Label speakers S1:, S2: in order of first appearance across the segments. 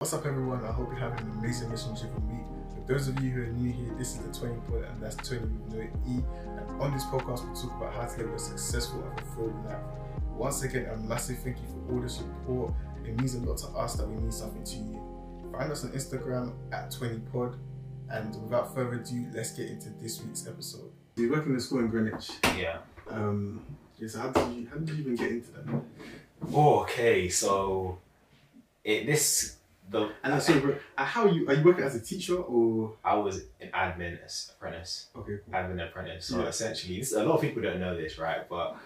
S1: What's up, everyone? I hope you're having an amazing relationship with me. For those of you who are new here, this is the TWNTY pod, and that's 20 with no E. And on this podcast, we talk about how to live a successful and fulfilled life. Once again, a massive thank you for all the support. It means a lot to us that we mean something to you. Find us on Instagram at twntypod. And without further ado, let's get into this week's episode. You work in the school in Greenwich.
S2: Yeah.
S1: Um, yeah, so how did you how did you even get into that?
S2: Oh, okay. So, it this the
S1: And so, uh, how are you are you working as a teacher or
S2: I was an admin apprentice,
S1: okay? Cool.
S2: admin apprentice. So
S1: Yeah.
S2: essentially, this, a lot of people don't know this, right? But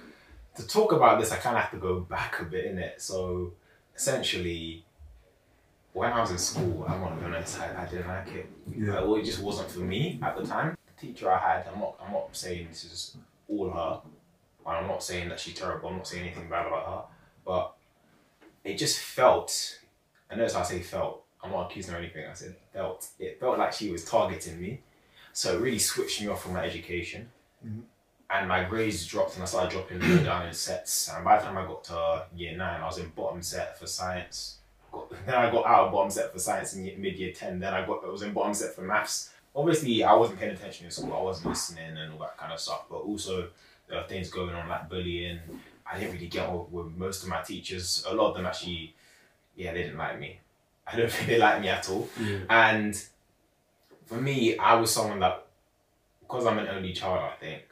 S2: to talk about this, I kind of have to go back a bit in it. So essentially, when I was in school, I'm not gonna be honest, I, I didn't like it.
S1: Yeah.
S2: Uh, well, it just wasn't for me at the time. The teacher I had, I'm not, I'm not saying this is all her. I'm not saying that she's terrible. I'm not saying anything bad about her, but it just felt. And notice how I say felt. I'm not accusing her or anything. I said felt. It felt like she was targeting me, so it really switched me off from my education.
S1: Mhm.
S2: And my grades dropped, and I started dropping low down in sets. And by the time I got to year nine, I was in bottom set for science. Got, then I got out of bottom set for science in mid year ten. Then I got I was in bottom set for maths. Obviously, I wasn't paying attention in school. I wasn't listening and all that kind of stuff. But also, there were things going on like bullying. I didn't really get on with most of my teachers. A lot of them actually, yeah, they didn't like me. I don't think they liked me at all.
S1: Yeah.
S2: And for me, I was someone that, because I'm an only child, I think,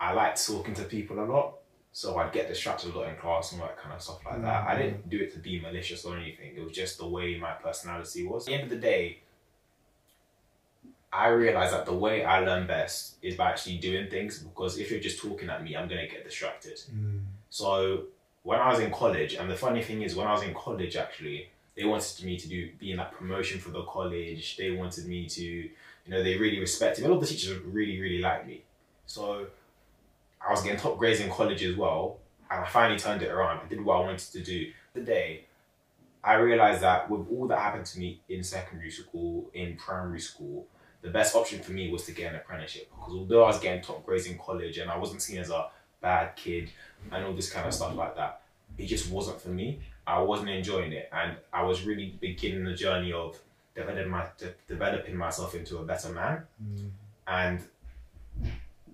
S2: I liked talking to people a lot. So I'd get distracted a lot in class and all that kind of stuff like that. I didn't do it to be malicious or anything. It was just the way my personality was. At the end of the day, I realized that the way I learn best is by actually doing things because if you're just talking at me, I'm going to get distracted.
S1: Mm.
S2: So when I was in college, and the funny thing is, when I was in college, actually, they wanted me to do be in that promotion for the college. They wanted me to, you know, they really respected me. A lot of the teachers really, really liked me. So I was getting top grades in college as well, and I finally turned it around. I did what I wanted to do. The day, I realized that with all that happened to me in secondary school, in primary school, the best option for me was to get an apprenticeship because although I was getting top grades in college and I wasn't seen as a bad kid and all this kind of stuff like that, it just wasn't for me. I wasn't enjoying it, and I was really beginning the journey of developing my de- developing myself into a better man.
S1: Mm.
S2: And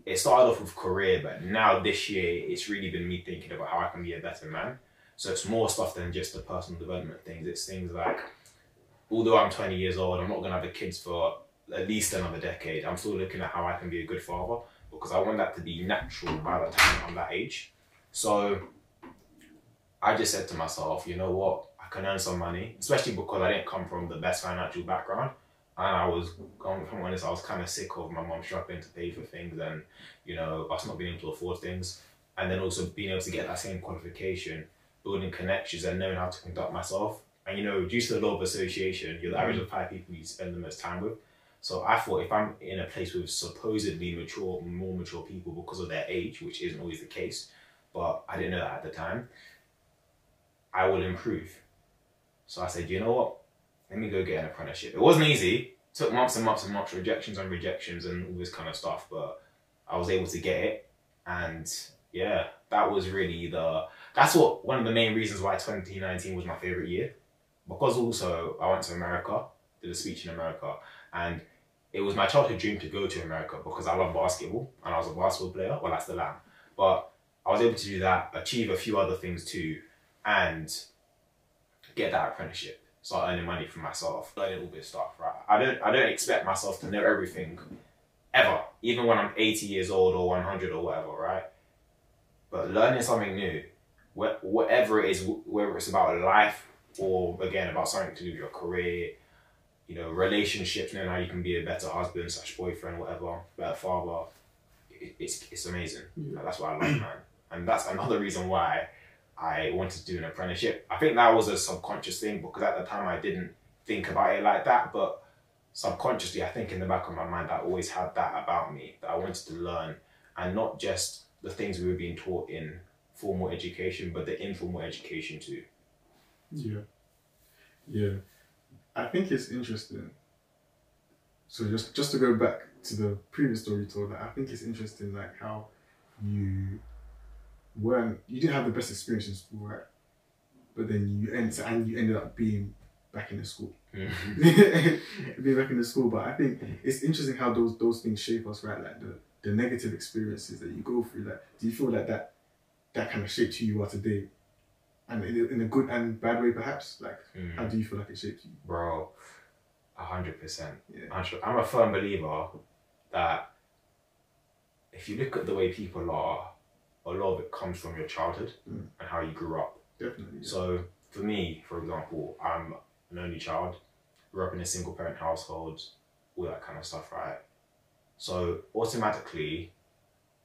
S2: it started off with career, but now this year it's really been me thinking about how I can be a better man. So it's more stuff than just the personal development things. It's things like, although I'm 20 years old, I'm not gonna have the kids for at least another decade. I'm still looking at how I can be a good father because I want that to be natural by the time I'm that age. So I just said to myself, you know what, I can earn some money, especially because I didn't come from the best financial background. And I was, I'm honest, I was kind of sick of my mom struggling to pay for things and, you know, us not being able to afford things. And then also being able to get that same qualification, building connections and knowing how to conduct myself. And, you know, due to the law of association, you're the average of five people you spend the most time with. So I thought if I'm in a place with supposedly mature, more mature people because of their age, which isn't always the case, but I didn't know that at the time, I will improve. So I said, you know what? Let me go get an apprenticeship. It wasn't easy. took months and months and months, rejections and rejections and all this kind of stuff, but I was able to get it. And yeah, that was really the that's what one of the main reasons why 2019 was my favorite year. Because also I went to America, did a speech in America, and it was my childhood dream to go to America because I love basketball and I was a basketball player. Well, I still am. But I was able to do that, achieve a few other things too, and get that apprenticeship. Start earning money for myself, learning all this stuff. Right? I don't. I don't expect myself to know everything, ever. Even when I'm 80 years old or 100 or whatever. Right? But learning something new, wh- whatever it is, whether it's about life or again about something to do with your career, you know, relationships, knowing how you can be a better husband slash boyfriend, whatever, better father. It, it's it's amazing. Mm.
S1: Yeah.
S2: That's what I love, man. And that's another reason why I wanted to do an apprenticeship. I think that was a subconscious thing because at the time I didn't think about it like that, but subconsciously, I think in the back of my mind, I always had that about me that I wanted to learn, and not just the things we were being taught in formal education, but the informal education too.
S1: Yeah. Yeah. I think it's interesting. So just just to go back to the previous story told, like, I think it's interesting like how you weren't you didn't have the best experience in school, right? but then you enter and you ended up being back in the school.
S2: Mm.
S1: being back in the school, but I think it's interesting how those those things shape us, right? Like the the negative experiences that you go through. Like, do you feel like that that kind of shaped who you are today, and in a, in a good and bad way, perhaps? Like,
S2: Mm.
S1: how do you feel like it shaped you?
S2: Bro, a hundred percent.
S1: Yeah.
S2: I'm a firm believer that if you look at the way people are, a lot of it comes from your childhood
S1: Mm.
S2: and how you grew up.
S1: Definitely. Yeah.
S2: So for me, for example, I'm an only child, grew up in a single parent household, all that kind of stuff, right? So automatically,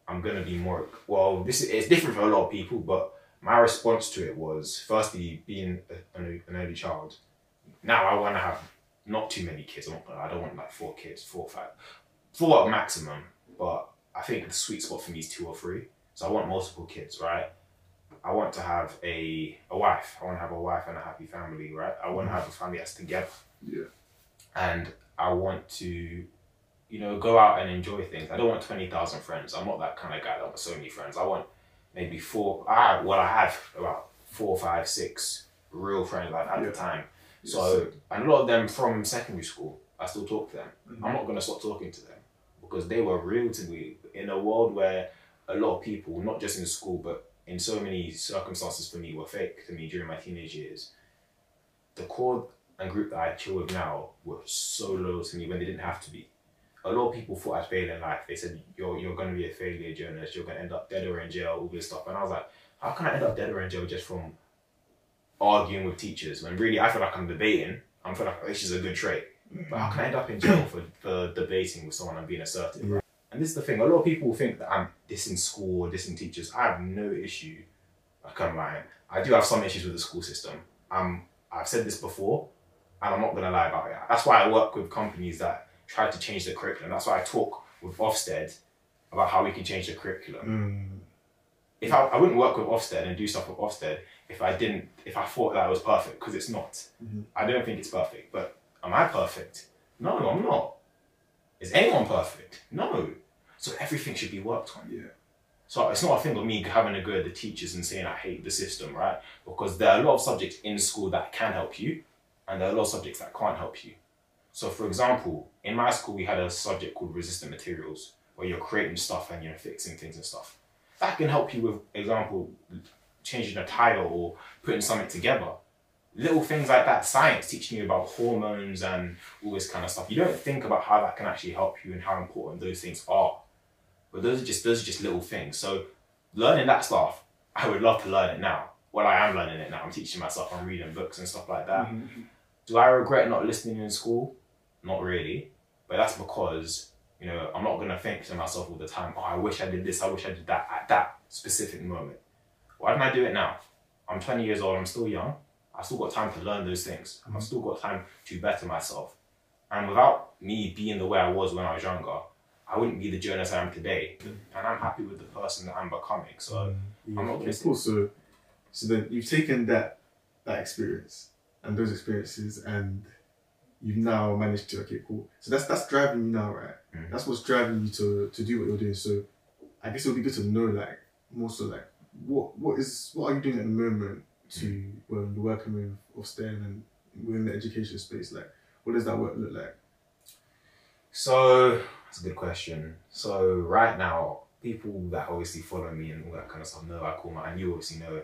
S2: I'm gonna be more. Well, this is it's different for a lot of people, but my response to it was firstly being a, an, early child. Now I want to have not too many kids. I don't want like four kids, four or five, four at maximum. But I think the sweet spot for me is two or three. So I want multiple kids, right? I want to have a a wife. I want to have a wife and a happy family, right? I want to have a family that's together,
S1: yeah.
S2: and I want to, you know, go out and enjoy things. I don't want twenty thousand friends. I'm not that kind of guy that wants so many friends. I want maybe four. Ah, well, I have about four, five, six real friends at, at
S1: Yeah.
S2: the time. So, and a lot of them from secondary school, I still talk to them.
S1: Mhm.
S2: I'm not going to stop talking to them because they were real to me in a world where a lot of people, not just in school, but in so many circumstances for me, were fake to me during my teenage years. The core and group that I chill with now were so loyal to me when they didn't have to be. A lot of people thought I'd fail in life. They said, You're, you're going to be a failure Jonas, you're going to end up dead or in jail, all this stuff. And I was like, How can I end up dead or in jail just from arguing with teachers when really I feel like I'm debating? I feel like this is a good trait. But how can I end up in jail for, for debating with someone and being assertive? And this is the thing, a lot of people think that I'm dissing school or dissing teachers. I have no issue. I can't lie. I do have some issues with the school system. Um, I've said this before, and I'm not going to lie about it. That's why I work with companies that try to change the curriculum. That's why I talk with Ofsted about how we can change the curriculum.
S1: Mm,
S2: If I, I wouldn't work with Ofsted and do stuff with Ofsted if I didn't, if I thought that it was perfect, because it's not.
S1: Mhm.
S2: I don't think it's perfect, but am I perfect? No, I'm not. Is anyone perfect? No. So everything should be worked on.
S1: yeah.
S2: So it's not a thing of me having a go at the teachers and saying I hate the system, right? Because there are a lot of subjects in school that can help you, and there are a lot of subjects that can't help you. So, for example, in my school, we had a subject called resistant materials, where you're creating stuff and you're fixing things and stuff. That can help you with, example, changing a tile or putting something together. Little things like that, science teaching you about hormones and all this kind of stuff. You don't think about how that can actually help you and how important those things are. But those are just those are just little things. So learning that stuff, I would love to learn it now. Well, I am learning it now. I'm teaching myself. I'm reading books and stuff like that.
S1: Mhm.
S2: Do I regret not listening in school? Not really. But that's because, you know, I'm not gonna think to myself all the time, oh I wish I did this, I wish I did that at that specific moment. Why don't I do it now? I'm 20 years old, I'm still young. I've still got time to learn those things. I've mm-hmm. still got time to better myself. And without me being the way I was when I was younger, I wouldn't be the Jonas I am today. Mm-hmm. And I'm happy with the person that I'm becoming. So
S1: Yeah,
S2: I'm not gonna
S1: course. So, so then you've taken that that experience and those experiences, and you've now managed to okay, cool. So that's that's driving you now, right?
S2: Mhm.
S1: That's what's driving you to to do what you're doing. So, I guess it would be good to know, like, more so, like, what what is what are you doing at the moment to when you're working with Ofsted and within the education space? Like, what does that work look like?
S2: So that's a good question. So right now, people that obviously follow me and all that kind of stuff know I call my and you obviously know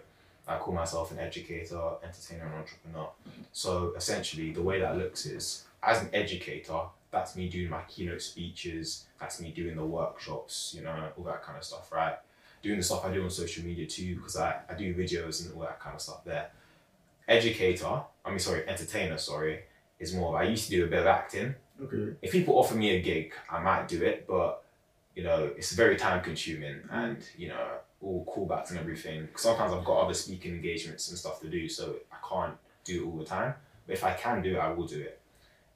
S2: I call myself an educator, entertainer, and entrepreneur. Mm-hmm. So essentially, the way that looks is as an educator, that's me doing my keynote speeches, that's me doing the workshops, you know, all that kind of stuff, right? Doing the stuff I do on social media too, because I, I do videos and all that kind of stuff there. Educator, I mean, sorry, entertainer, sorry, is more, I used to do a bit of acting
S1: Okay.
S2: if people offer me a gig, I might do it, but you know, it's very time consuming and you know, all callbacks and everything. Sometimes I've got other speaking engagements and stuff to do, so I can't do it all the time. But if I can do it, I will do it.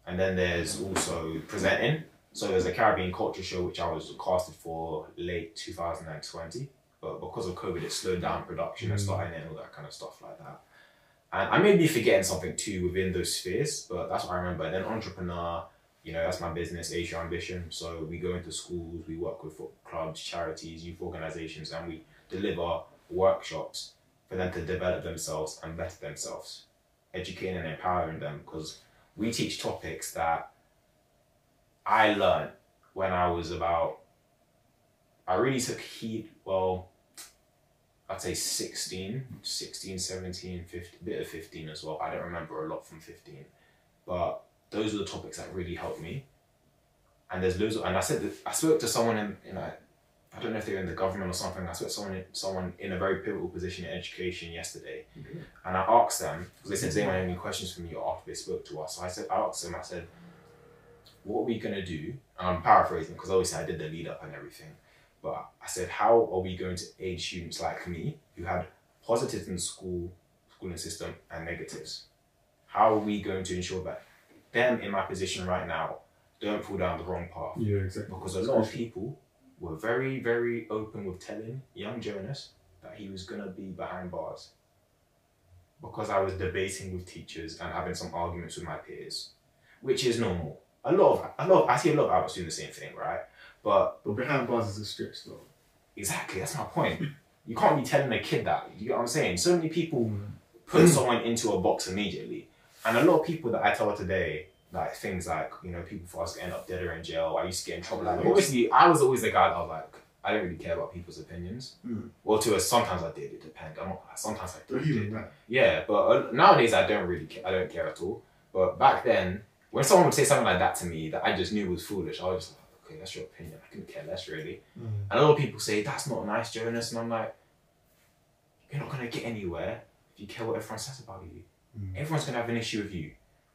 S2: And then there's also presenting. So there's a Caribbean culture show which I was casted for late 2020, but because of COVID, it slowed down production and
S1: Mm.
S2: starting and all that kind of stuff like that. And I may be forgetting something too within those spheres, but that's what I remember. And then entrepreneur, you know, that's my business, Ace Your Ambition. So we go into schools, we work with clubs, charities, youth organizations, and we deliver workshops for them to develop themselves and better themselves, educating and empowering them because we teach topics that I learned when I was about, I really took heed, well, I'd say 16, 16, 17, 15, bit of 15 as well. I don't remember a lot from 15, but those were the topics that really helped me. And there's loads of, and I said I spoke to someone in, in like, I don't know if they're in the government or something. I spoke to someone, someone in a very pivotal position in education yesterday,
S1: Okay.
S2: and I asked them because they said, "Does anyone have any questions for me?" After they spoke to us, so I said, I asked them, I said, "What are we gonna do?" And I'm paraphrasing because obviously I did the lead up and everything, but I said, "How are we going to aid students like me who had positives in school, schooling system, and negatives? How are we going to ensure that them in my position right now don't fall down the wrong path?"
S1: Yeah, exactly.
S2: because a lot of people were very, very open with telling young Jonas that he was gonna be behind bars because I was debating with teachers and having some arguments with my peers, which is normal. A lot of, a lot of, I see a lot of adults doing the same thing, right? But
S1: But behind bars is a stretch, though.
S2: exactly, that's my point. You can't be telling a kid that. You get what I'm saying? So many people mm. put someone into a box immediately. And a lot of people that I tell today, like things like, you know, people for us end up dead or in jail. I used to get in trouble. Like, obviously, I was always the guy that was like, I don't really care about people's opinions.
S1: Mm.
S2: Well, to a, sometimes I did. It depends. I'm not, sometimes I did. Yeah, but uh, nowadays I don't really care. I don't care at all. But back then, when someone would say something like that to me that I just knew was foolish, I was just like, okay, that's your opinion. I couldn't care less, really.
S1: Mm.
S2: And a lot of people say, that's not nice, Jonas. And I'm like, you're not going to get anywhere if you care what everyone says about you.
S1: Mm.
S2: Everyone's going to have an issue with you.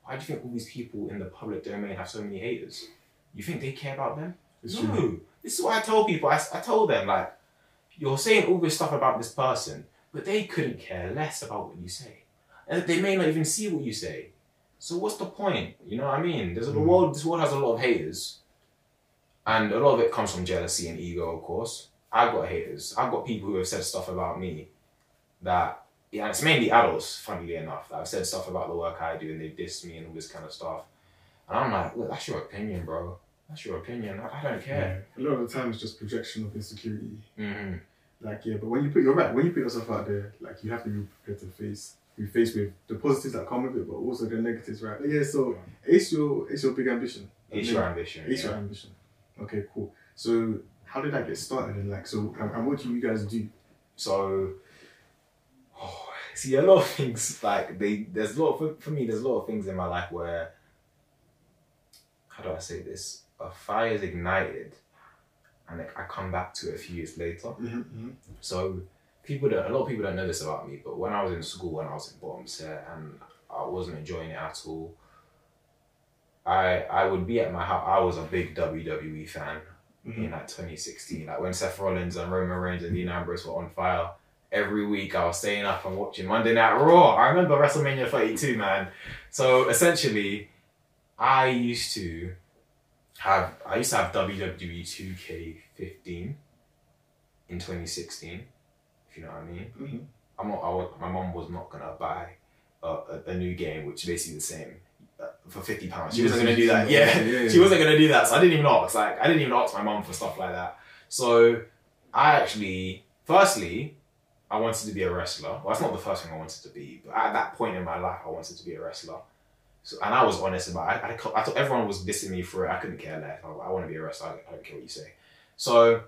S2: Why do you think all these people in the public domain have so many haters? You think they care about them?
S1: It's
S2: no.
S1: true.
S2: This is what I tell people. I, I told them, like, you're saying all this stuff about this person, but they couldn't care less about what you say. And they may not even see what you say. So what's the point? You know what I mean? There's the
S1: Mm.
S2: world. This world has a lot of haters, and a lot of it comes from jealousy and ego, of course. I've got haters. I've got people who have said stuff about me that yeah, it's mainly adults, funnily enough, that have said stuff about the work I do and they diss me and all this kind of stuff. And I'm like, look, that's your opinion, bro. That's your opinion. I, I don't care.
S1: Yeah. A lot of the time it's just projection of insecurity.
S2: hmm
S1: Like, yeah, but when you put, you're right, when you put yourself out there, like, you have to be prepared to face, be faced with the positives that come with it, but also the negatives, right? Yeah, so it's your, it's your big ambition.
S2: It's your ambition.
S1: It's
S2: yeah.
S1: your ambition. Okay, cool. So, how did I get started? And, like, so, and, and what do you guys do?
S2: So, see, a lot of things like they. There's a lot for, for me. There's a lot of things in my life where, how do I say this? A fire is ignited, and like, I come back to it a few years later.
S1: Mm-hmm.
S2: So people don't. A lot of people don't know this about me. But when I was in school, when I was in bottom set, and I wasn't enjoying it at all. I I would be at my house. I was a big WWE fan
S1: Mm-hmm.
S2: in like 2016. Like when Seth Rollins and Roman Reigns and Dean Ambrose were on fire. Every week I was staying up and watching Monday Night Raw. I remember WrestleMania 32, man. So essentially, I used to have I used to have WWE 2K15 in 2016. If you know what I mean.
S1: Mhm.
S2: I'm not. I was, my mom was not gonna buy a, a, new game, which is basically the same uh, for 50 pounds. She wasn't gonna do that. Yeah,
S1: yeah,
S2: she wasn't gonna do that, so I didn't even ask. Like, I didn't even ask my mom for stuff like that. So, I actually, firstly, I wanted to be a wrestler. Well, that's not the first thing I wanted to be, but at that point in my life, I wanted to be a wrestler. So, and I was honest about. It. I, I, I thought everyone was dissing me for it. I couldn't care less. I, I want to be a wrestler. I, I don't care what you say. So,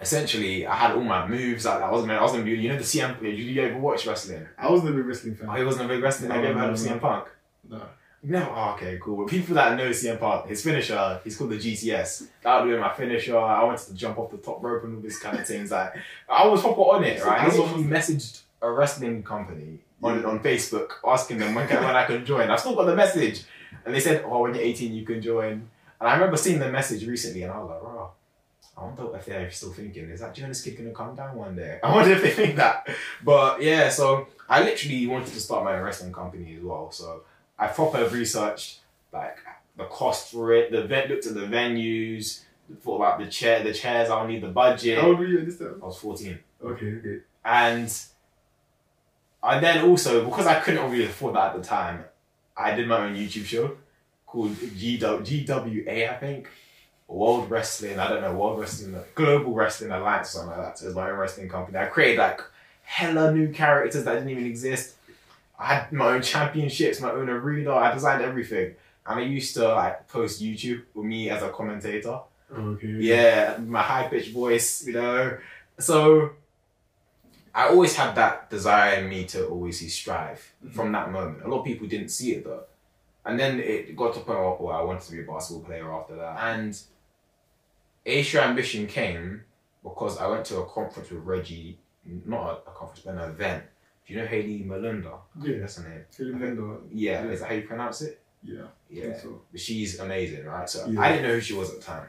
S2: essentially, I had all my moves. Like, I wasn't. I was gonna be. You know the CM. Did you ever watch wrestling?
S1: I was never a wrestling fan.
S2: Oh, he wasn't a big wrestling. Have oh, you ever heard of
S1: No, no,
S2: CM Punk?
S1: no.
S2: No, oh, okay, cool. But people that know CM Punk, his finisher, he's called the GTS. That would be my finisher. I wanted to jump off the top rope and all this kind of things. Like, I was proper on it, right? I actually messaged a wrestling company on, on Facebook asking them when, can, when I can join. I've still got the message. And they said, oh, when you're 18, you can join. And I remember seeing the message recently and I was like, wow. I wonder if they're still thinking, is that Jonas kid gonna come down one day? I wonder if they think that. But yeah, so I literally wanted to start my own wrestling company as well. So I proper researched like the cost for it, the vet looked at the venues, thought about the chair, the chairs. I'll need the budget.
S1: How old were you at this time?
S2: I was fourteen,
S1: Okay, okay.
S2: and I then also because I couldn't really afford that at the time, I did my own YouTube show called GW, GWA, I think. World Wrestling, I don't know, World Wrestling, Global Wrestling Alliance, something like that. So it's my own wrestling company. I created like hella new characters that didn't even exist. I had my own championships, my own arena. I designed everything, and I used to like post YouTube with me as a commentator.
S1: Okay.
S2: Yeah, my high pitched voice, you know. So I always had that desire in me to always see strive from that moment. A lot of people didn't see it though. And then it got to a point where I wanted to be a basketball player after that. And Ace Your Ambition came because I went to a conference with Reggie, not a, a conference, but an event. Do you know Haley Malunda?
S1: Yeah.
S2: That's her name.
S1: Haley Mendo.
S2: Yeah,
S1: Yeah.
S2: is that how you pronounce it?
S1: Yeah.
S2: Yeah.
S1: so.
S2: But she's amazing, right? So
S1: Yeah.
S2: I didn't know who she was at the time.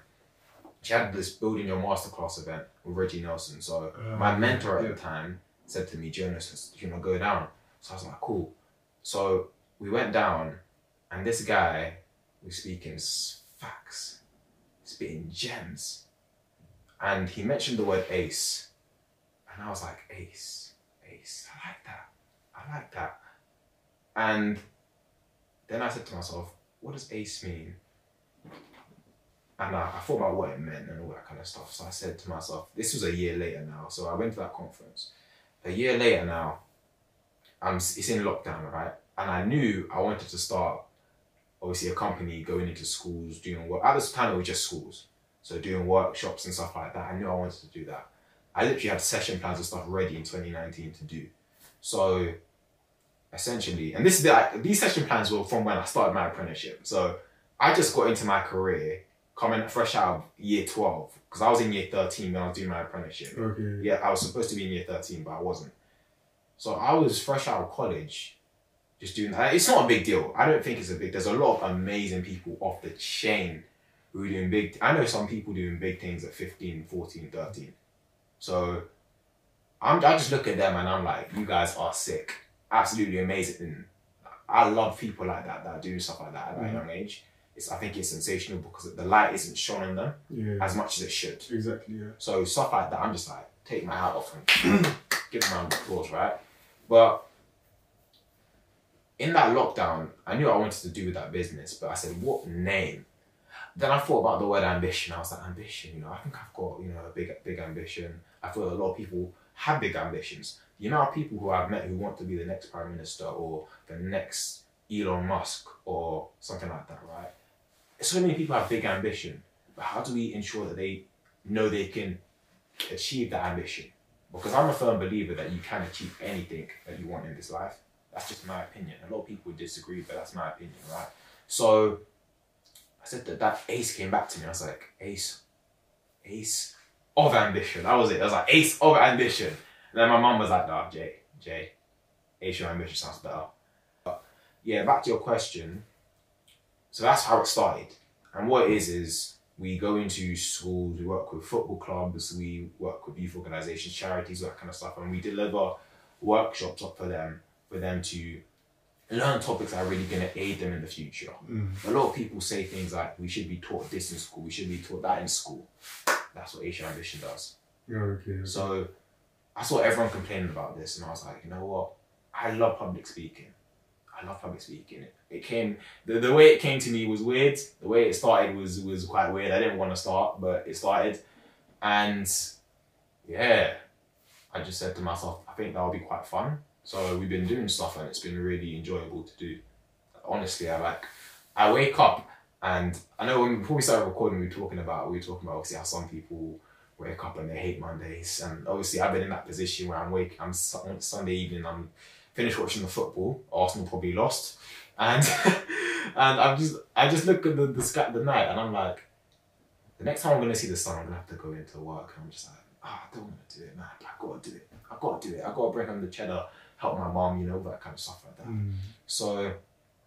S2: She had this building your masterclass event with Reggie Nelson. So
S1: Uh,
S2: my mentor at
S1: yeah.
S2: the time said to me, Jonas, you know, go down. So I was like, cool. So we went down, and this guy was speaking facts, spitting gems. And he mentioned the word ace. And I was like, ace, like that. I like that. And then I said to myself, what does ace mean? And I, I thought about what it meant and all that kind of stuff. So I said to myself, this was a year later now. So I went to that conference. A year later now, I'm, it's in lockdown, right? And I knew I wanted to start, obviously, a company going into schools, doing work. At this time, it was just schools. So doing workshops and stuff like that. I knew I wanted to do that. I literally had session plans and stuff ready in 2019 to do. So essentially, and this is the, like, these session plans were from when I started my apprenticeship. So I just got into my career coming fresh out of year 12 because I was in year 13 when I was doing my apprenticeship.
S1: Okay.
S2: Yeah, I was supposed to be in year 13, but I wasn't. So I was fresh out of college, just doing that. It's not a big deal. I don't think it's a big. There's a lot of amazing people off the chain who are doing big. I know some people doing big things at 15, 14, 13. So I'm, I just look at them and I'm like, you guys are sick, absolutely amazing. And I love people like that that do stuff like that at that
S1: Mhm.
S2: young age. It's I think it's sensational because the light isn't shone on them
S1: Yeah.
S2: as much as it should.
S1: Exactly. Yeah.
S2: So stuff like that, I'm just like, take my hat off and give them a round of applause, right? But in that lockdown, I knew I wanted to do with that business, but I said, what name? Then I thought about the word ambition. I was like, ambition, you know, I think I've got, you know, a big, big ambition. I feel a lot of people have big ambitions. The amount of people who I've met who want to be the next prime minister or the next Elon Musk or something like that, right? So many people have big ambition, but how do we ensure that they know they can achieve that ambition? Because I'm a firm believer that you can achieve anything that you want in this life. That's just my opinion. A lot of people disagree, but that's my opinion, right? So I said that that ace came back to me. I was like, ace, ace of ambition. That was it. I was like, ace of ambition. And then my mum was like, nah, Jay, Jay, ace of ambition sounds better. But yeah, back to your question. So that's how it started. And what it is, is we go into schools, we work with football clubs, we work with youth organizations, charities, that kind of stuff, and we deliver workshops up for them, for them to learn topics that are really going to aid them in the future.
S1: Mm.
S2: A lot of people say things like, we should be taught this in school, we should be taught that in school. That's what Ace Your Ambition does.
S1: Okay.
S2: So I saw everyone complaining about this, and I was like, you know what? I love public speaking. I love public speaking. It, it came the, the way it came to me was weird. The way it started was was quite weird. I didn't want to start, but it started, and yeah, I just said to myself, I think that'll be quite fun. So we've been doing stuff, and it's been really enjoyable to do. Honestly, I like. I wake up, and I know when before we started recording, we were talking about we were talking about obviously how some people wake up and they hate Mondays. And obviously, I've been in that position where I'm wake. I'm on Sunday evening. I'm finished watching the football. Arsenal probably lost, and and I'm just I just look at the the sky the night, and I'm like, the next time I'm gonna see the sun, I'm gonna have to go into work. And I'm just like, ah, I don't want to do it, man. But I gotta do it. I gotta do it. I gotta bring home the cheddar, help my mom, you know, that kind of stuff like that.
S1: Mm.
S2: So,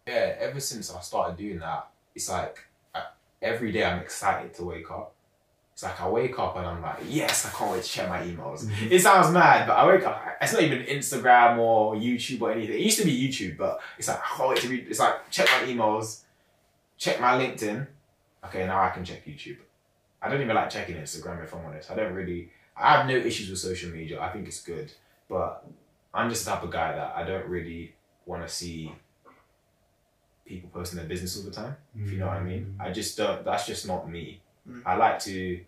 S2: yeah, ever since I started doing that, it's like I, every day I'm excited to wake up. It's like I wake up and I'm like, yes, I can't wait to check my emails.
S1: Mhm.
S2: It sounds mad, but I wake up. It's not even Instagram or YouTube or anything. It used to be YouTube, but it's like I can't wait to read. It's like check my emails, check my LinkedIn. Okay, now I can check YouTube. I don't even like checking Instagram if I'm honest. I don't really. I have no issues with social media. I think it's good, but I'm just the type of guy that I don't really want to see people posting their business all the time. If you know what I mean. I just don't. That's just not me.
S1: Mm.
S2: I like to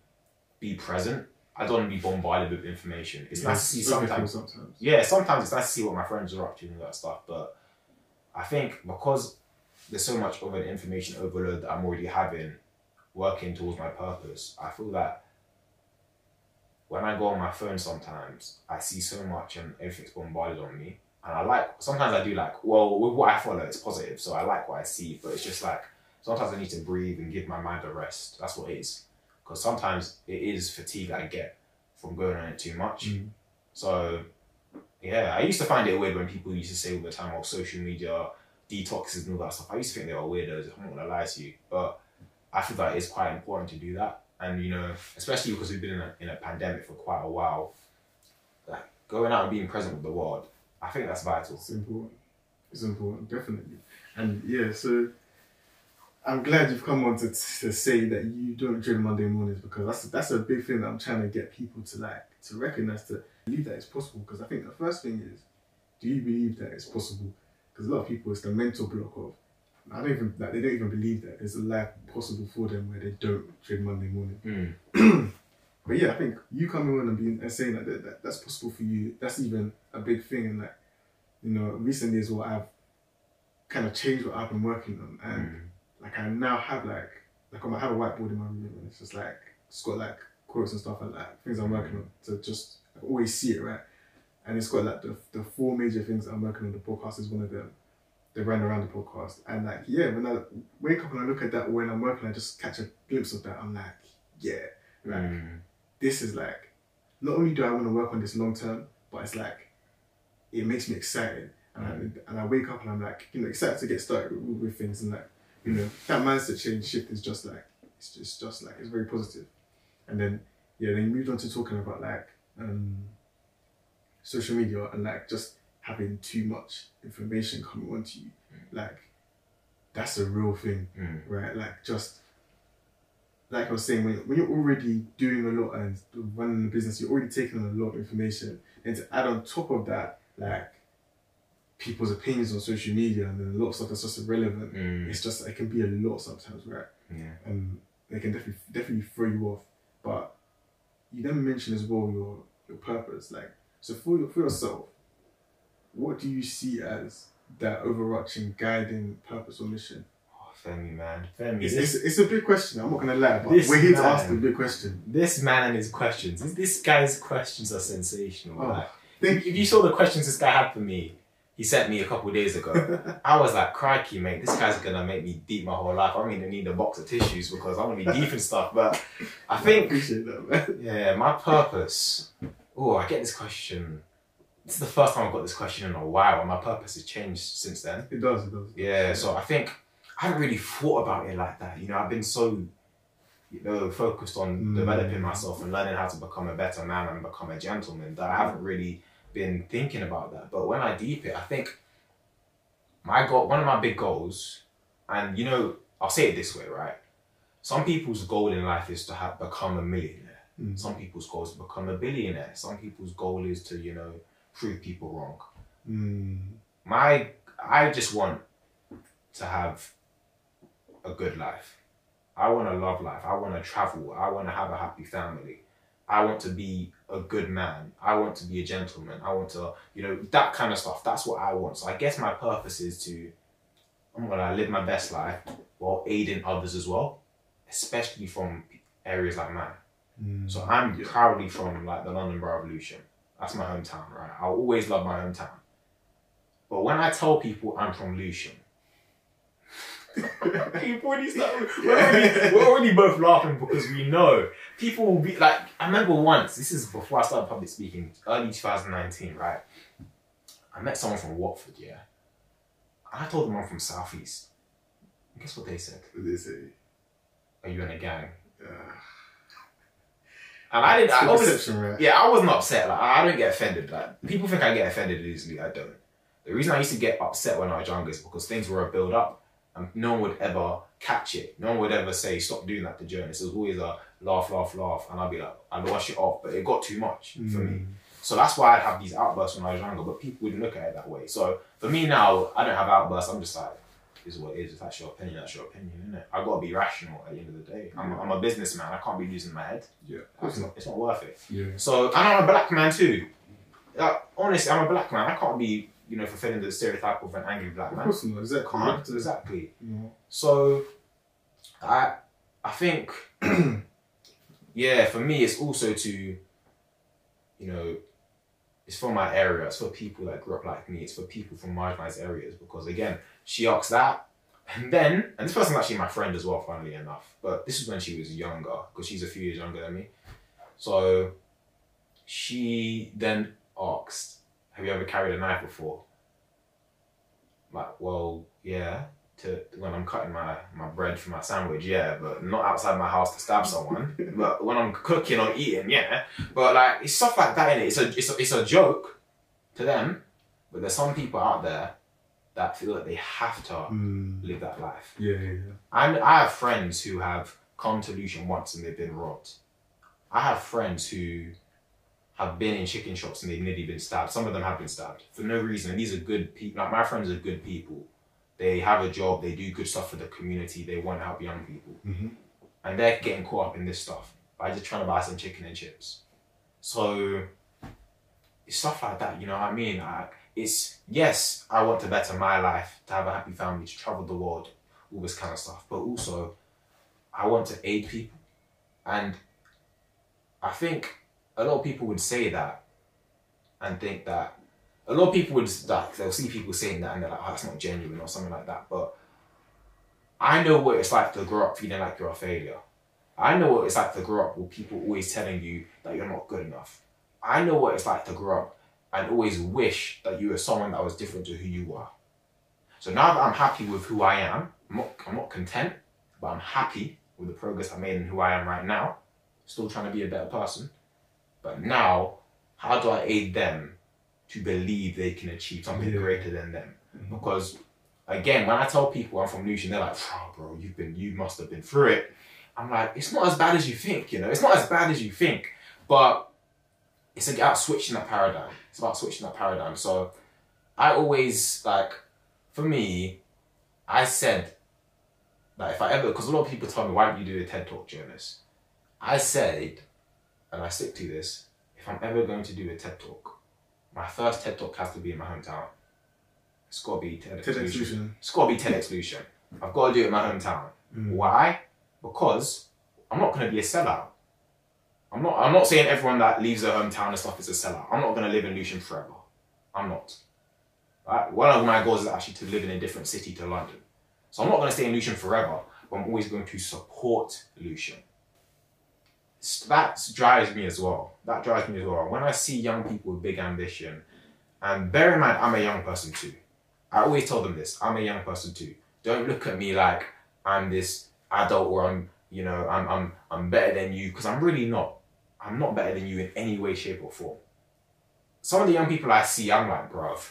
S2: be present I don't want to be bombarded with information. It's nice to see sometimes.
S1: sometimes.
S2: Yeah, sometimes it's nice to see what my friends are up to and all that stuff. But I think because there's so much of an information overload that I'm already having, working towards my purpose, I feel that when I go on my phone sometimes, I see so much and everything's bombarded on me. And I like, sometimes I do like, well, with what I follow, it's positive. So I like what I see, but it's just like, sometimes I need to breathe and give my mind a rest. That's what it is. Because sometimes it is fatigue I get from going on it too much.
S1: Mm.
S2: So, yeah, I used to find it weird when people used to say all the time, oh, social media detoxes and all that stuff. I used to think they were weirdos, I'm not gonna lie to you. But I feel that it's quite important to do that. And, you know, especially because we've been in a, in a pandemic for quite a while, like going out and being present with the world, I think that's vital.
S1: It's important. It's important, definitely. And yeah, so I'm glad you've come on to, to say that you don't drink Monday mornings because that's that's a big thing that I'm trying to get people to like to recognize to believe that it's possible. Because I think the first thing is, do you believe that it's possible? Because a lot of people, it's the mental block of I don't even like they don't even believe that there's a life possible for them where they don't drink Monday morning.
S2: Mm.
S1: But yeah, I think you coming on and being and saying that, that, that that's possible for you, that's even a big thing. And like, you know, recently is what I've kind of changed what I've been working on. And
S2: Mm.
S1: like I now have like like I have a whiteboard in my room and it's just like it's got like quotes and stuff and like things I'm working on to just I always see it right. And it's got like the, the four major things I'm working on. The podcast is one of them. They ran around the podcast and like yeah, when I wake up and I look at that when I'm working, I just catch a glimpse of that. I'm like yeah, like
S2: Mm.
S1: This is like not only do I want to work on this long term, but it's like it makes me excited. And, I, and I wake up and I'm like, you know, excited to get started with, with things and like, you know, that mindset change shift is just like it's just just like it's very positive. And then yeah, then you moved on to talking about like um social media and like just having too much information coming onto you. Like that's a real thing
S2: Mm.
S1: right? Like just like I was saying, when, when you're already doing a lot and running a business, you're already taking on a lot of information, and to add on top of that, like people's opinions on social media and then a lot of stuff that's just irrelevant.
S2: Mm.
S1: It's just it can be a lot sometimes, right?
S2: Yeah.
S1: And they can definitely definitely throw you off. But you then mentioned as well your your purpose, like so for your, for yourself, what do you see as that overarching guiding purpose or mission?
S2: Femi, man. Femi.
S1: It's, it's, it's a big question. I'm not gonna lie, but we're here to ask the big question.
S2: this man and his questions. This, this guy's questions are sensational.
S1: Oh,
S2: Like,
S1: Thank
S2: if you saw the questions this guy had for me, he sent me a couple days ago. I was like, crikey, mate, this guy's gonna make me deep my whole life. I'm gonna need a box of tissues because I'm gonna be deep and stuff. But I
S1: I
S2: think,
S1: appreciate that,
S2: yeah, my purpose. Oh, I get this question. This is the first time I've got this question in a while, and my purpose has changed since then.
S1: It does, it does.
S2: Yeah, so I think I haven't really thought about it like that. You know, I've been so, you know, focused on
S1: Mm.
S2: developing myself and learning how to become a better man and become a gentleman that I haven't really been thinking about that. But when I deep it, I think my goal, one of my big goals, and you know, I'll say it this way, right? Some people's goal in life is to have become a millionaire.
S1: Mm.
S2: Some people's goal is to become a billionaire. Some people's goal is to, you know, prove people wrong
S1: Mm.
S2: my I just want to have a good life. I want to love life. I want to travel. I want to have a happy family. I want to be a good man. I want to be a gentleman. I want to, you know, that kind of stuff. That's what I want. So I guess my purpose is to, I'm gonna live my best life while aiding others as well, especially from areas like mine.
S1: Mm.
S2: So I'm proudly from like the London Borough of Lewisham. That's my hometown, right? I'll always love my hometown. But when I tell people I'm from Lewisham, You've already started. We're already, we're already both laughing because we know people will be like. I remember once. This is before I started public speaking, early 2019, right? I met someone from Watford, yeah, and I told them I'm from Southeast. And guess what they said?
S1: What did they say?
S2: Are you in a gang?
S1: Uh,
S2: And I didn't. I was,
S1: right?
S2: Yeah, I wasn't upset. Like I don't get offended. Like people think I get offended easily. I don't. The reason I used to get upset when I was younger is because things were a build up, and no one would ever catch it. No one would ever say stop doing that to Jonas. It was always a laugh, laugh, laugh, and I'd be like, I'd wash it off. But it got too much for me.
S1: Mm.
S2: So that's why I'd have these outbursts when I was younger. But people wouldn't look at it that way. So for me now, I don't have outbursts. I'm just like, this is what it is. If that's your opinion, that's your opinion, isn't it? I gotta be rational at the end of the day. I'm, I'm a businessman. I can't be losing my head.
S1: Yeah.
S2: It's not, it's not worth it.
S1: Yeah.
S2: So, and I'm a black man too. Like, honestly, I'm a black man. I can't be, you know, fulfilling the stereotype of an angry black man.
S1: Of course not. Exactly. You
S2: Can't exactly.
S1: know,
S2: So, I, I think, yeah, for me, it's also to, you know, it's for my area. It's for people that grew up like me. It's for people from marginalized areas because again, she asked that, and then, and this person's actually my friend as well, funnily enough. But this is when she was younger because she's a few years younger than me. So, she then asked, "Have you ever carried a knife before?" Like, well, yeah to when I'm cutting my, my bread for my sandwich, yeah, but not outside my house to stab someone. but when I'm cooking or eating, yeah. But like it's stuff like that in it. It's a it's a it's a joke to them, but there's some people out there that feel that they have to
S1: Mm,
S2: live that life.
S1: yeah, yeah, yeah.
S2: And I have friends who have come to Lewisham once and they've been robbed. I have friends who have been in chicken shops and they've nearly been stabbed. Some of them have been stabbed for no reason. And these are good people. Like my friends are good people. They have a job. They do good stuff for the community. They want to help young people.
S1: Mhm.
S2: And they're getting caught up in this stuff by just trying to buy some chicken and chips. So it's stuff like that. You know what I mean? I, it's yes, I want to better my life, to have a happy family, to travel the world, all this kind of stuff. But also, I want to aid people, and I think a lot of people would say that, and think that a lot of people would like they'll see people saying that and they're like, oh, that's not genuine or something like that. But I know what it's like to grow up feeling like you're a failure. I know what it's like to grow up with people always telling you that you're not good enough. I know what it's like to grow up and always wish that you were someone that was different to who you are. So now that I'm happy with who I am, I'm not, I'm not content, but I'm happy with the progress I made and who I am right now. Still trying to be a better person. But now, how do I aid them to believe they can achieve something
S1: Yeah.
S2: greater than them?
S1: Mhm.
S2: Because again, when I tell people I'm from Lewisham, they're like, oh, bro, you've been, you must have been through it. I'm like, it's not as bad as you think, you know. It's not as bad as you think, but it's about switching that paradigm. It's about switching that paradigm. So I always like, for me, I said that if I ever, because a lot of people tell me, why don't you do a TED Talk, Jonas? I said, and I stick to this, if I'm ever going to do a TED Talk, my first TED Talk has to be in my hometown. It's got to be TEDx Lewisham.
S1: Lewisham.
S2: It's got to be TEDx Lewisham. I've got to do it in my hometown.
S1: Mm.
S2: Why? Because I'm not going to be a sellout. I'm not. I'm not saying everyone that leaves their hometown and stuff is a sellout. I'm not going to live in Lewisham forever. I'm not. Right? One of my goals is actually to live in a different city to London. So I'm not going to stay in Lewisham forever, but I'm always going to support Lewisham. That drives me as well. That drives me as well. When I see young people with big ambition, and bear in mind, I'm a young person too. I always tell them this. I'm a young person too. Don't look at me like I'm this adult or I'm, you know, I'm I'm I'm better than you because I'm really not. I'm not better than you in any way, shape, or form. Some of the young people I see, I'm like, bruv,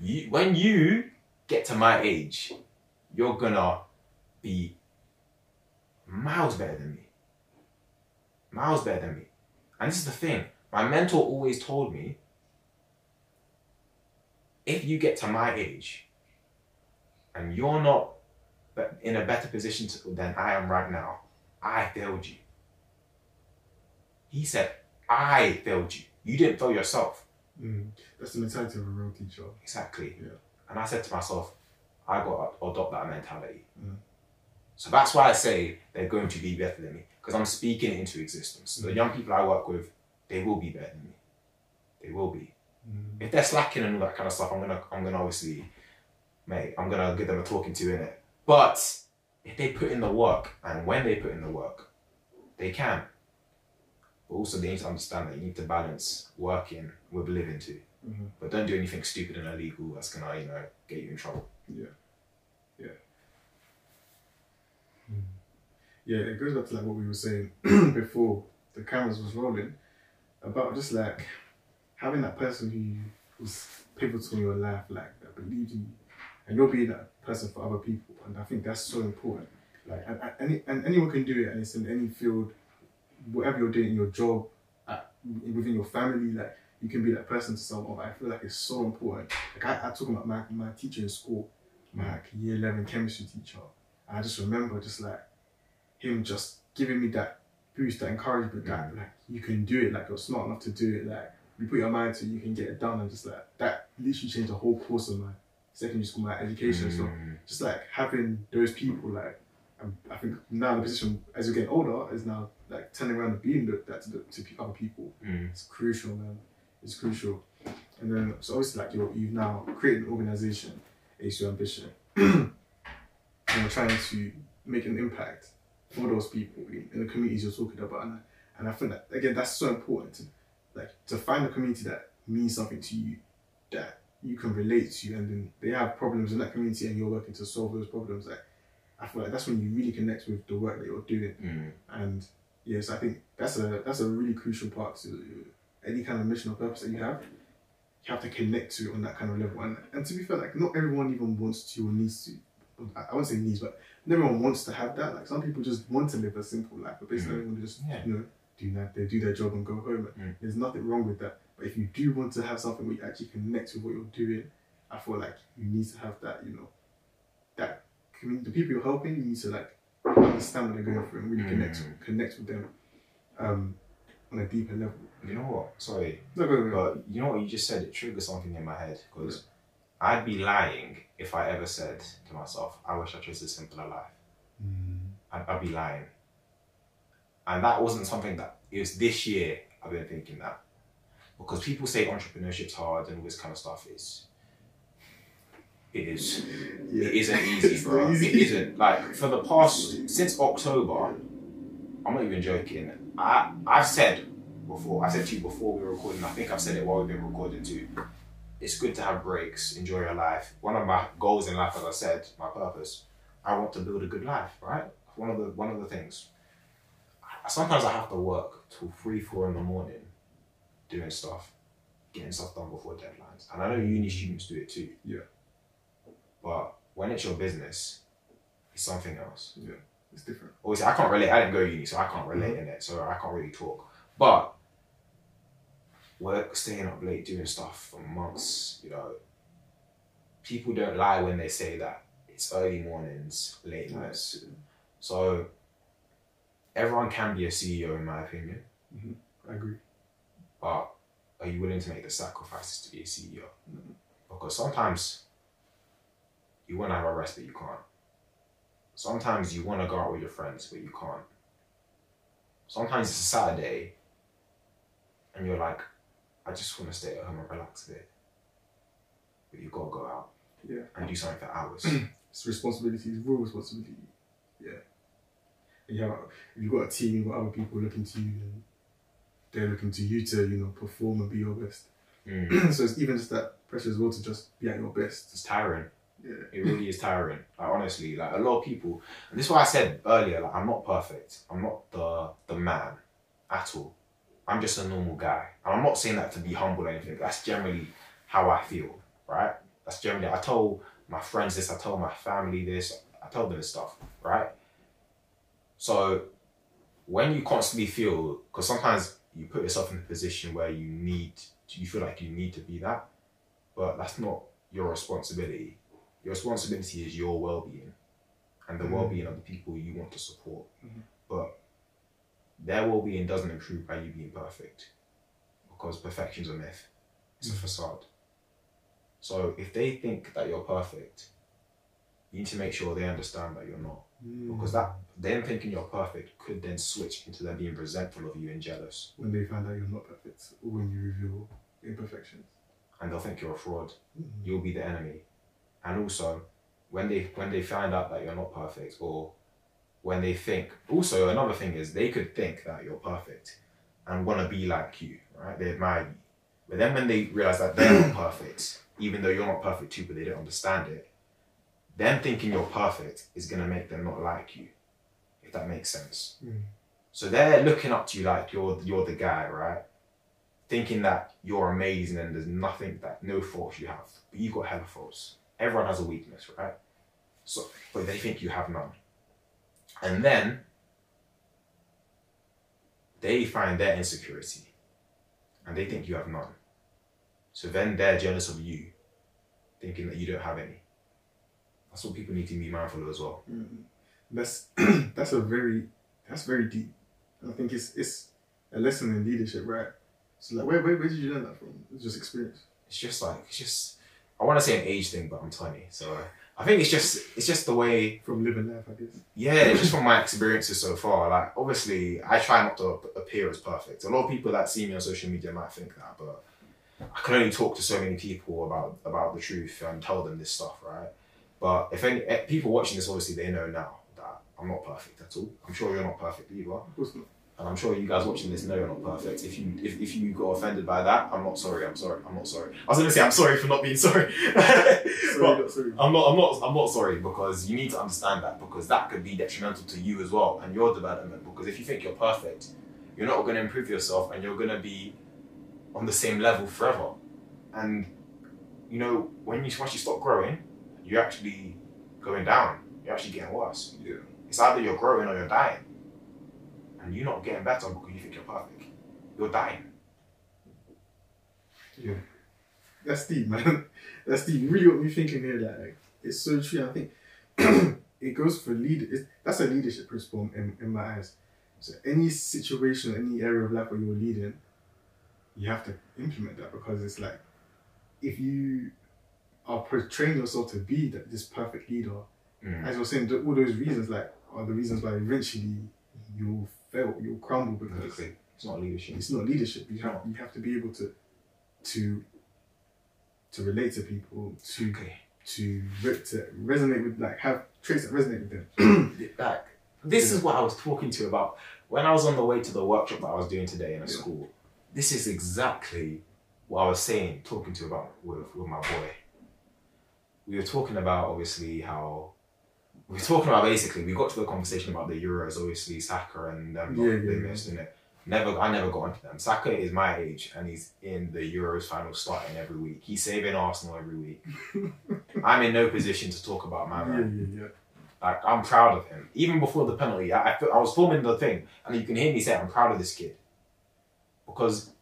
S2: you when you get to my age, you're gonna be miles better than me. Miles better than me. And this is the thing. My mentor always told me if you get to my age and you're not in a better position to, than I am right now, I failed you. He said, I failed you. You didn't fail yourself.
S1: Mm. That's the mentality of a real teacher.
S2: Exactly.
S1: Yeah.
S2: And I said to myself, I got to adopt that mentality.
S1: Mm.
S2: So that's why I say they're going to be better than me because I'm speaking it into existence. The young people I work with, they will be better than me. They will be.
S1: Mm.
S2: If they're slacking and all that kind of stuff, I'm gonna, I'm gonna obviously, mate, I'm gonna give them a talking to in it. But if they put in the work and when they put in the work, they can. But also they need to understand that you need to balance working with living too.
S1: Mhm.
S2: But don't do anything stupid and illegal that's gonna, you know, get you in trouble.
S1: Yeah, it goes back to like what we were saying before the cameras was rolling about just like having that person who was pivotal in your life, like that believed in you, and you'll be that person for other people. And I think that's so important. Like, and, and, any, and anyone can do it, and it's in any field, whatever you're doing in your job, at, within your family, like you can be that person to someone. Oh, I feel like it's so important. Like I, I talk about my, my teacher in school. my like, year eleven chemistry teacher. I just remember just like him just giving me that boost, that encouragement, that like you can do it, like you're smart enough to do it, like you put your mind to it, you can get it done, and just like that literally changed the whole course of my secondary school, my education. So
S2: Mm.
S1: just like having those people, like um, I think now the position as you get older is now like turning around and being the, that to, the, to other people.
S2: Mm.
S1: It's crucial, man. It's crucial. And then so obviously like you're, you've now created an organization, Ace Your Ambition, and you're trying to make an impact for those people in, in the communities you're talking about. And I, and I think that again that's so important to like to find a community that means something to you that you can relate to and then they have problems in that community and you're working to solve those problems like I feel like that's when you really connect with the work that you're doing
S2: Mm.
S1: and yes I think that's a that's a really crucial part to any kind of mission or purpose that you have you have to connect to it on that kind of level and, and to be fair like not everyone even wants to or needs to I won't say needs but everyone wants to have that like some people just want to live a simple life but basically
S2: Mm.
S1: to just
S2: Yeah.
S1: you know do that they do their job and go home
S2: Mm.
S1: there's nothing wrong with that but if you do want to have something where you actually connect with what you're doing I feel like you need to have that you know that community the people you're helping you need to like understand what they're going through and really connect
S2: Mm.
S1: connect with them um on a deeper level
S2: You know what? Sorry,
S1: no, go, go, go.
S2: but you know what you just said. It triggered something in my head because I'd be lying if I ever said to myself, "I wish I chose a simpler life."
S1: Mm.
S2: I'd, I'd be lying. And that wasn't something that it was this year I've been thinking that. Because people say entrepreneurship's hard and all this kind of stuff is it is.
S1: yeah.
S2: It isn't easy,
S1: It's
S2: bro.
S1: easy.
S2: It isn't. Like for the past since October, I'm not even joking. I I've said before, I said to you before we were recording, I think I've said it while we've been recording too. It's good to have breaks, enjoy your life. One of my goals in life, as I said, my purpose, I want to build a good life, right? One of the one of the things. I- Sometimes I have to work till three, four in the morning, doing stuff, getting stuff done before deadlines. And I know uni students do it too.
S1: Yeah.
S2: But when it's your business, it's something else.
S1: Yeah, it's different
S2: Obviously, I can't relate. I didn't go uni, so I can't relate mm-hmm. in it. So I can't really talk. But work, staying up late, doing stuff for months, you know, people don't lie when they say that it's early mornings, late nights. So everyone can be a CEO, in my opinion.
S1: I agree
S2: But are you willing to make the sacrifices to be a CEO?
S1: Mhm.
S2: Because sometimes you want to have a rest, but you can't. Sometimes you want to go out with your friends, but you can't. Sometimes it's a Saturday and you're like, I just want to stay at home and relax a bit. But you've got to go out
S1: Yeah.
S2: and do something for hours.
S1: it's responsibility it's real responsibility yeah and you have if you've got a team you've got other people looking to you and they're looking to you to you know perform and be your best
S2: Mm.
S1: so it's even just that pressure as well to just be at your best
S2: It's tiring.
S1: yeah
S2: It really is tiring. Like honestly, like a lot of people, and this is why I said earlier, like I'm not perfect. I'm not the the man at all. I'm just a normal guy, and I'm not saying that to be humble or anything. That's generally how I feel, right? That's generally. I told my friends this. I told my family this. I told them this stuff, right? So when you constantly feel, because sometimes you put yourself in a position where you need, you feel like you need to be that, but that's not your responsibility your responsibility is your well-being and the
S1: Mhm.
S2: well-being of the people you want to support
S1: Mhm.
S2: but their well-being doesn't improve by you being perfect because perfection's a myth. It's a
S1: Mhm.
S2: facade. So if they think that you're perfect you need to make sure they understand that you're not. Because that them thinking you're perfect could then switch into them being resentful of you and jealous.
S1: When they find out you're not perfect or when you reveal imperfections.
S2: And they'll think you're a fraud.
S1: Mhm.
S2: you'll be the enemy. And also, when they when they find out that you're not perfect, or when they think, also another thing is they could think that you're perfect and want to be like you, right? They admire you, but then when they realize that they're not perfect, even though you're not perfect too, but they don't understand it, them thinking you're perfect is gonna make them not like you, if that makes sense.
S1: Mm.
S2: So they're looking up to you like you're you're the guy, right? Thinking that you're amazing and there's nothing that no faults you have, but you've got hella faults. Everyone has a weakness, right? So, but they think you have none, and then they find their insecurity, and they think you have none. So then they're jealous of you, thinking that you don't have any. That's what people need to be mindful of as well.
S1: Mm. That's that's a very that's very deep. I think it's it's a lesson in leadership, right? So like, where where, where did you learn that from? It's just experience.
S2: It's just like it's just I want to say an age thing, but I'm 20, so I think it's just it's just the way
S1: From living life, I guess.
S2: Yeah, it's just from my experiences so far. Like, obviously, I try not to appear as perfect. A lot of people that see me on social media might think that, but I can only talk to so many people about about the truth and tell them this stuff, right? But if any eh, people watching this, obviously, they know now that I'm not perfect at all. I'm sure you're not perfect either,
S1: Of course not.
S2: And I'm sure you guys watching this know you're not perfect. If you if, if you got offended by that, I'm not sorry. I'm sorry. I'm not sorry. I was gonna say I'm sorry for not being sorry.
S1: Sorry, not sorry.
S2: I'm not. I'm not. I'm not sorry because you need to understand that because that could be detrimental to you as well and your development. Because if you think you're perfect, you're not going to improve yourself and you're going to be on the same level forever. And you know when you once you stop growing, you're actually going down. You're actually getting worse.
S1: Yeah.
S2: It's either you're growing or you're dying, and you're not getting better because you think you're perfect. You're dying.
S1: Yeah. That's deep, man. That's deep. Really got me thinking here. Like, like, it's so true. I think it goes for lead. It's, that's a leadership principle in, in my eyes. So any situation, any area of life where you're leading, you have to implement that because it's like if you are portraying yourself to be that this perfect leader,
S2: Mm.
S1: as you're saying, all those reasons like are the reasons why eventually you'll fail, you'll crumble because
S2: Exactly. It's not leadership.
S1: it's not leadership. You have you have to be able to to to relate to people, to
S2: Okay.
S1: to to resonate with like have traits that resonate with them.
S2: back. This is what I was talking to about when I was on the way to the workshop that I was doing today in a
S1: Yeah.
S2: school. This is exactly what I was saying, talking to about with, with my boy. We were talking about obviously how we were talking about basically we got to the conversation about the Euros, obviously Saka and them not
S1: Yeah, yeah,
S2: missed in it. Never, I never got onto them. Saka is my age and he's in the Euros final starting every week. He's saving Arsenal every week. I'm in no position to talk about my man.
S1: yeah, yeah.
S2: Like I'm proud of him. Even before the penalty, I, I, I was filming the thing, and you can hear me say, "I'm proud of this kid," because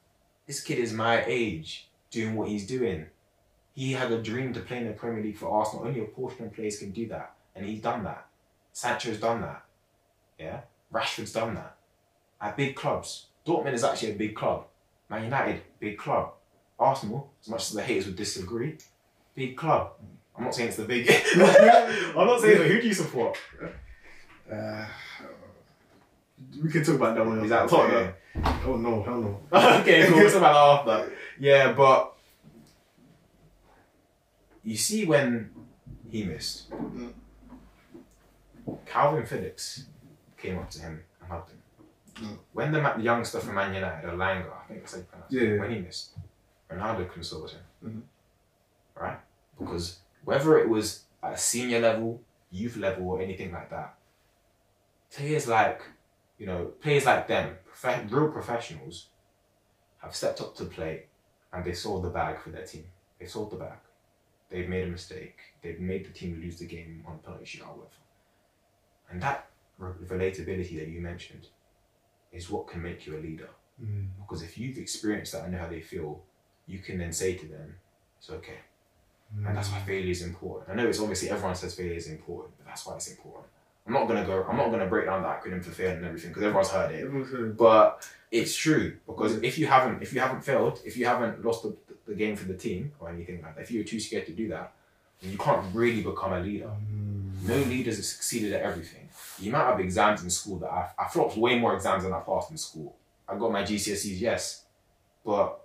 S2: this kid is my age, doing what he's doing. He had a dream to play in the Premier League for Arsenal. Only a portion of players can do that, and he's done that. Sancho's done that. Yeah, Rashford's done that. At big clubs, Dortmund is actually a big club. Man United, big club. Arsenal, as much as the haters would disagree, big club. I'm not saying it's the big. I'm not saying who do you support?
S1: Uh, we can talk about that one.
S2: Is that. Tottenham?
S1: Oh no, hell no.
S2: okay, cool. We'll talk about that after. Yeah, but you see when he missed,
S1: Mm.
S2: Kalvin Phillips came up to him and hugged him.
S1: Mm.
S2: When the, youngster from Man United, Elanga, I think that's how you pronounce
S1: Yeah,
S2: it,
S1: yeah.
S2: when he missed, Ronaldo consoled him.
S1: Mhm.
S2: Right? Because whether it was at a senior level, youth level, or anything like that, players like, you know, players like them, prof- real professionals, have stepped up to play and they sold the bag for their team. They sold the bag. They've made a mistake. They've made the team lose the game on a penalty shootout, whatever. And that relatability that you mentioned is what can make you a leader.
S1: Mm.
S2: Because if you've experienced that and know how they feel, you can then say to them, it's okay. And that's why failure is important. I know it's obviously everyone says failure is important, but that's why it's important. I'm not gonna go. I'm not gonna break down the acronym for failure and everything because everyone's heard it. But it's true because if you haven't, if you haven't failed, if you haven't lost the, the game for the team or anything like that, if you're too scared to do that, then you can't really become a leader.
S1: Mm.
S2: No leaders have succeeded at everything. The amount of exams in school that I, I flopped way more exams than I passed in school. I got my GCSEs, yes, but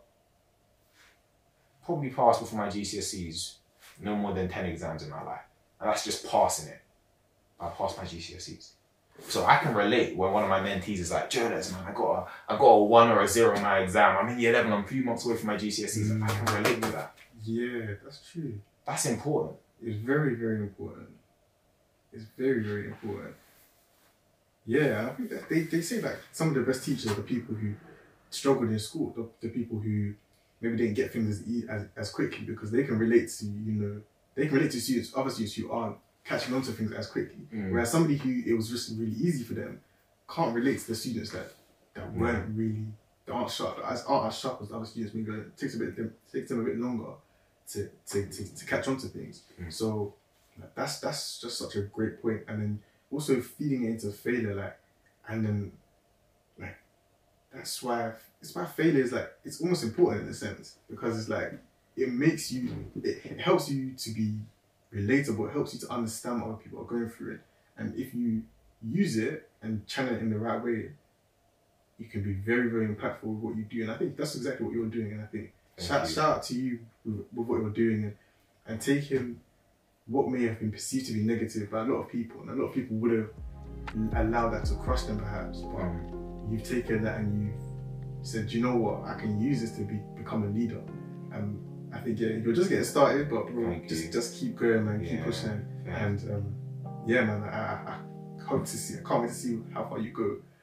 S2: probably passed before my GCSEs no more than 10 exams in my life. And that's just passing it. I passed my GCSEs. So I can relate when one of my mentees is like, Jonas, man, I got a, I got a one or a zero in my exam. I'm in year 11, I'm a few months away from my GCSEs. I can relate with that.
S1: Yeah, that's true.
S2: That's important.
S1: It's very, very important. It's very, very important. Yeah, I think that they, they say like some of the best teachers are the people who struggled in school, the, the people who maybe didn't get things as, as as quickly because they can relate to you know they can relate to students, other students who aren't catching on to things as quickly.
S2: Mm.
S1: Whereas somebody who it was just really easy for them can't relate to the students that that
S2: Yeah.
S1: weren't really that aren't sharp as aren't as sharp as other students. Maybe it takes a bit takes them a bit longer to to, to, to catch on to things.
S2: Mm.
S1: So that's that's just such a great point. And then also feeding it into failure, like, and then like that's why it's why failure is like it's almost important in a sense because it's like it makes you it, it helps you to be relatable. It helps you to understand what other people are going through it. And if you use it and channel it in the right way, you can be very, very impactful with what you do. And I think that's exactly what you're doing. And I think
S2: Thank
S1: shout,
S2: you.
S1: shout out to you with, with what you're doing and, and taking what may have been perceived to be negative by a lot of people. And a lot of people would have allowed that to crush them perhaps. But
S2: Mm.
S1: you've taken that and you've said, you know what, I can use this to be become a leader. And I think yeah, you're just getting started, but bro, just
S2: you.
S1: just keep going, man. Keep pushing.
S2: Yeah.
S1: And um, yeah, man, I, I, I hope to see. I can't wait to see how far you go.